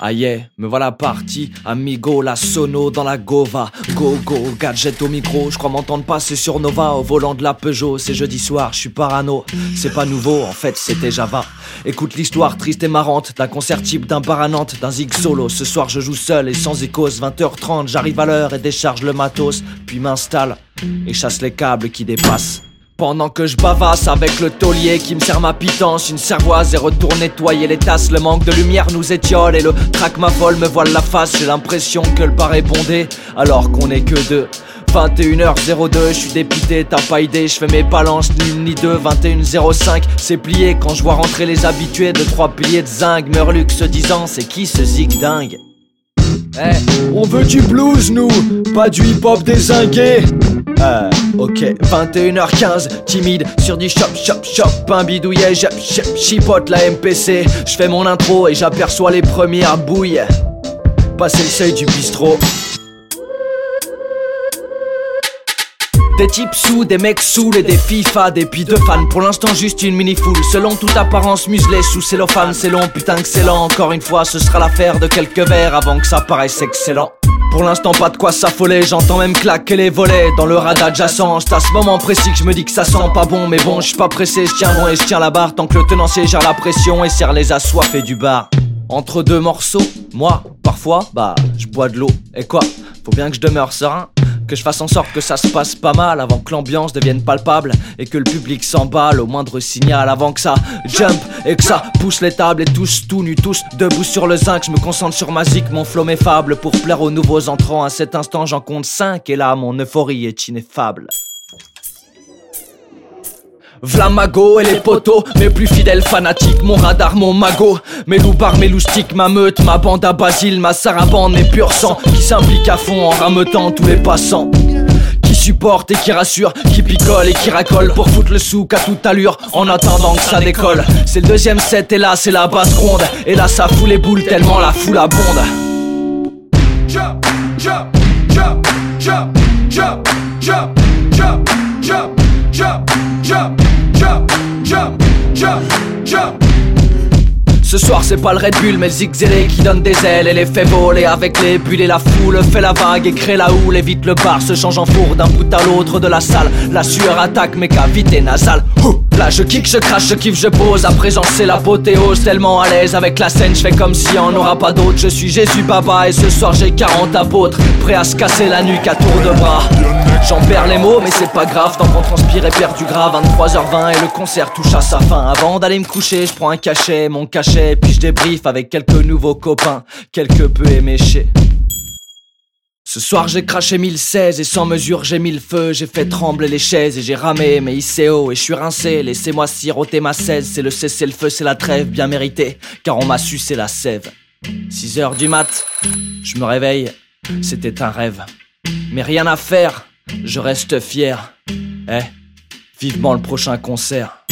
Aïe, me voilà parti, amigo, la sono dans la gova. Go go, gadget au micro, je crois m'entendre passer sur Nova au volant de la Peugeot. C'est jeudi soir, je suis parano. C'est pas nouveau, en fait, c'était Java. Écoute l'histoire triste et marrante d'un concert type d'un bar d'un zig solo. Ce soir, je joue seul et sans échos. 20h30, j'arrive à l'heure et décharge le matos, puis m'installe et chasse les câbles qui dépassent. Pendant que je bavasse avec le taulier qui me sert ma pitance, une servoise et retour nettoyer les tasses. Le manque de lumière nous étiole et le trac ma folle me voile la face. J'ai l'impression que le bar est alors qu'on est que deux. 21h02, je suis dépité, t'as pas idée, je fais mes balances, ni une ni deux, 21h05, c'est plié quand je vois rentrer les habitués de trois piliers de zinc, Meurlux se disant, c'est qui ce zig dingue? Eh, on veut du blues nous, pas du hip-hop désingué euh, ok, 21h15, timide sur du shop, shop, shop, un bidouillet, chipote la MPC. Je fais mon intro et j'aperçois les premières bouilles. Passer le seuil du bistrot. Des types sous, des mecs sous, et des FIFA, des puis de fans. Pour l'instant, juste une mini foule. Selon toute apparence, muselée sous cellophane. C'est long, putain que c'est. Encore une fois, ce sera l'affaire de quelques verres avant que ça paraisse excellent. Pour l'instant pas de quoi s'affoler, j'entends même claquer les volets dans le radar adjacent. C'est à ce moment précis que je me dis que ça sent pas bon, mais bon, je suis pas pressé, je tiens bon et je tiens la barre tant que le tenancier gère la pression et serre les assoiffés du bar. Entre deux morceaux, moi, parfois, bah, je bois de l'eau. Et quoi? Faut bien que je demeure serein que je fasse en sorte que ça se passe pas mal avant que l'ambiance devienne palpable et que le public s'emballe au moindre signal avant que ça jump et que ça pousse les tables et tous tout nus tous debout sur le zinc. Je me concentre sur ma zik, mon flow m'effable pour plaire aux nouveaux entrants. À cet instant j'en compte 5 et là mon euphorie est ineffable. Vlamago et les poteaux, mes plus fidèles fanatiques, mon radar, mon magot, mes loupards, mes loustiques, ma meute, ma bande à Basile, ma sarabande, mes purs sang, qui s'impliquent à fond en rameutant tous les passants. Qui supporte et qui rassure, qui picole et qui racole pour foutre le souk à toute allure en attendant que ça décolle. C'est le deuxième set et là c'est la basse ronde, et là ça fout les boules tellement la foule abonde. Ce soir c'est pas le Red Bull mais le zigzélé qui donne des ailes. Et les fait voler avec les bulles et la foule fait la vague et crée la houle. Évite le bar se change en four d'un bout à l'autre de la salle. La sueur attaque mes cavités nasales. Là je kick, je crache, je kiffe, je pose. À présent c'est l'apothéose. Tellement à l'aise avec la scène Je fais comme si en aura pas d'autre. Je suis Jésus Baba et ce soir j'ai 40 apôtres Prêt à se casser la nuque à tour de bras J'en perds les mots mais c'est pas grave Tant qu'on transpire et perdu grave 23h20 et le concert touche à sa fin Avant d'aller me coucher je prends un cachet, mon cachet puis je débrief avec quelques nouveaux copains, quelque peu éméchés. Ce soir j'ai craché 1016 et sans mesure j'ai mis le feu, j'ai fait trembler les chaises et j'ai ramé mes ICO et je suis rincé, laissez-moi siroter ma 16, c'est le cessez-le-feu, c'est la trêve bien méritée, car on m'a su c'est la sève. 6 heures du mat, je me réveille, c'était un rêve. Mais rien à faire, je reste fier. Eh, vivement le prochain concert.